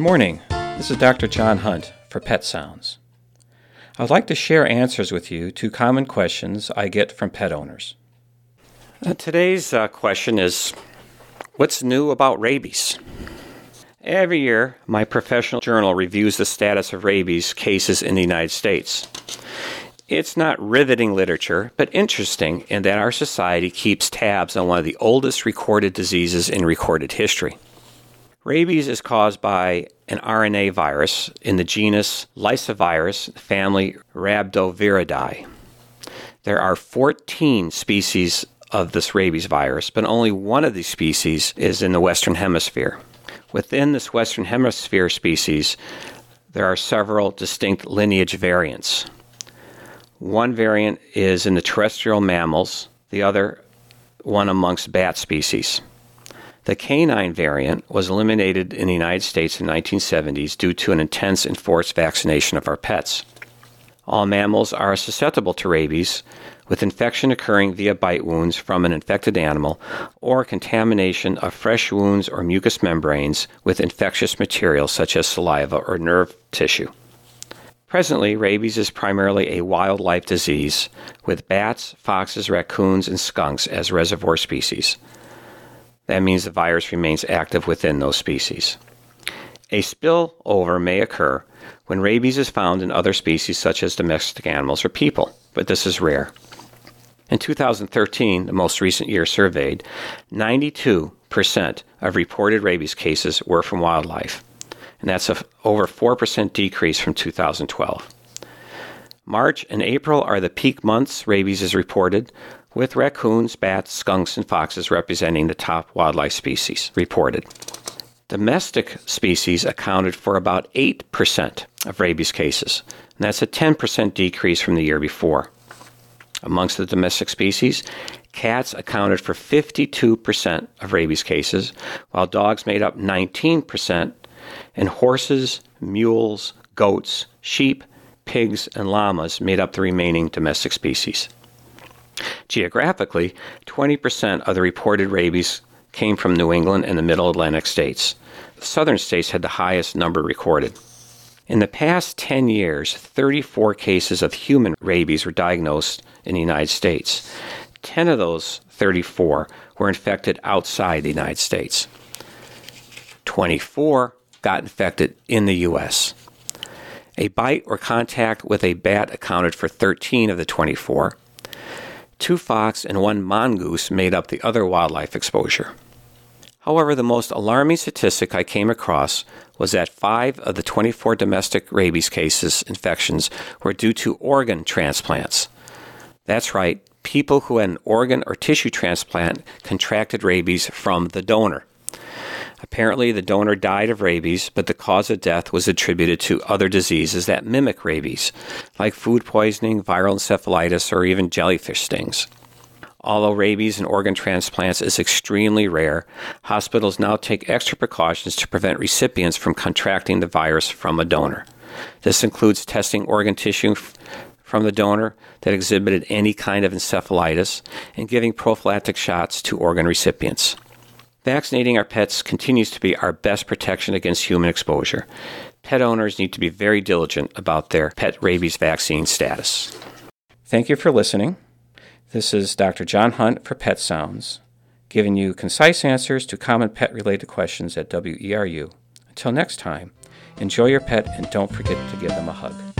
morning. This is Dr. John Hunt for Pet Sounds. I would like to share answers with you to common questions I get from pet owners. Uh, today's uh, question is What's new about rabies? Every year, my professional journal reviews the status of rabies cases in the United States. It's not riveting literature, but interesting in that our society keeps tabs on one of the oldest recorded diseases in recorded history. Rabies is caused by an RNA virus in the genus Lyssavirus, family Rhabdoviridae. There are 14 species of this rabies virus, but only one of these species is in the Western Hemisphere. Within this Western Hemisphere species, there are several distinct lineage variants. One variant is in the terrestrial mammals, the other one amongst bat species. The canine variant was eliminated in the United States in the 1970s due to an intense enforced vaccination of our pets. All mammals are susceptible to rabies, with infection occurring via bite wounds from an infected animal or contamination of fresh wounds or mucous membranes with infectious material such as saliva or nerve tissue. Presently, rabies is primarily a wildlife disease, with bats, foxes, raccoons, and skunks as reservoir species. That means the virus remains active within those species. A spillover may occur when rabies is found in other species such as domestic animals or people, but this is rare. In 2013, the most recent year surveyed, 92% of reported rabies cases were from wildlife, and that's a over 4% decrease from 2012. March and April are the peak months rabies is reported, with raccoons, bats, skunks, and foxes representing the top wildlife species reported. Domestic species accounted for about 8% of rabies cases, and that's a 10% decrease from the year before. Amongst the domestic species, cats accounted for 52% of rabies cases, while dogs made up 19%, and horses, mules, goats, sheep, pigs, and llamas made up the remaining domestic species. Geographically, 20% of the reported rabies came from New England and the Middle Atlantic states. The southern states had the highest number recorded. In the past 10 years, 34 cases of human rabies were diagnosed in the United States. 10 of those 34 were infected outside the United States. 24 got infected in the U.S. A bite or contact with a bat accounted for 13 of the 24. Two fox and one mongoose made up the other wildlife exposure. However, the most alarming statistic I came across was that five of the 24 domestic rabies cases infections were due to organ transplants. That's right, people who had an organ or tissue transplant contracted rabies from the donor. Apparently, the donor died of rabies, but the cause of death was attributed to other diseases that mimic rabies, like food poisoning, viral encephalitis, or even jellyfish stings. Although rabies and organ transplants is extremely rare, hospitals now take extra precautions to prevent recipients from contracting the virus from a donor. This includes testing organ tissue from the donor that exhibited any kind of encephalitis and giving prophylactic shots to organ recipients. Vaccinating our pets continues to be our best protection against human exposure. Pet owners need to be very diligent about their pet rabies vaccine status. Thank you for listening. This is Dr. John Hunt for Pet Sounds, giving you concise answers to common pet related questions at WERU. Until next time, enjoy your pet and don't forget to give them a hug.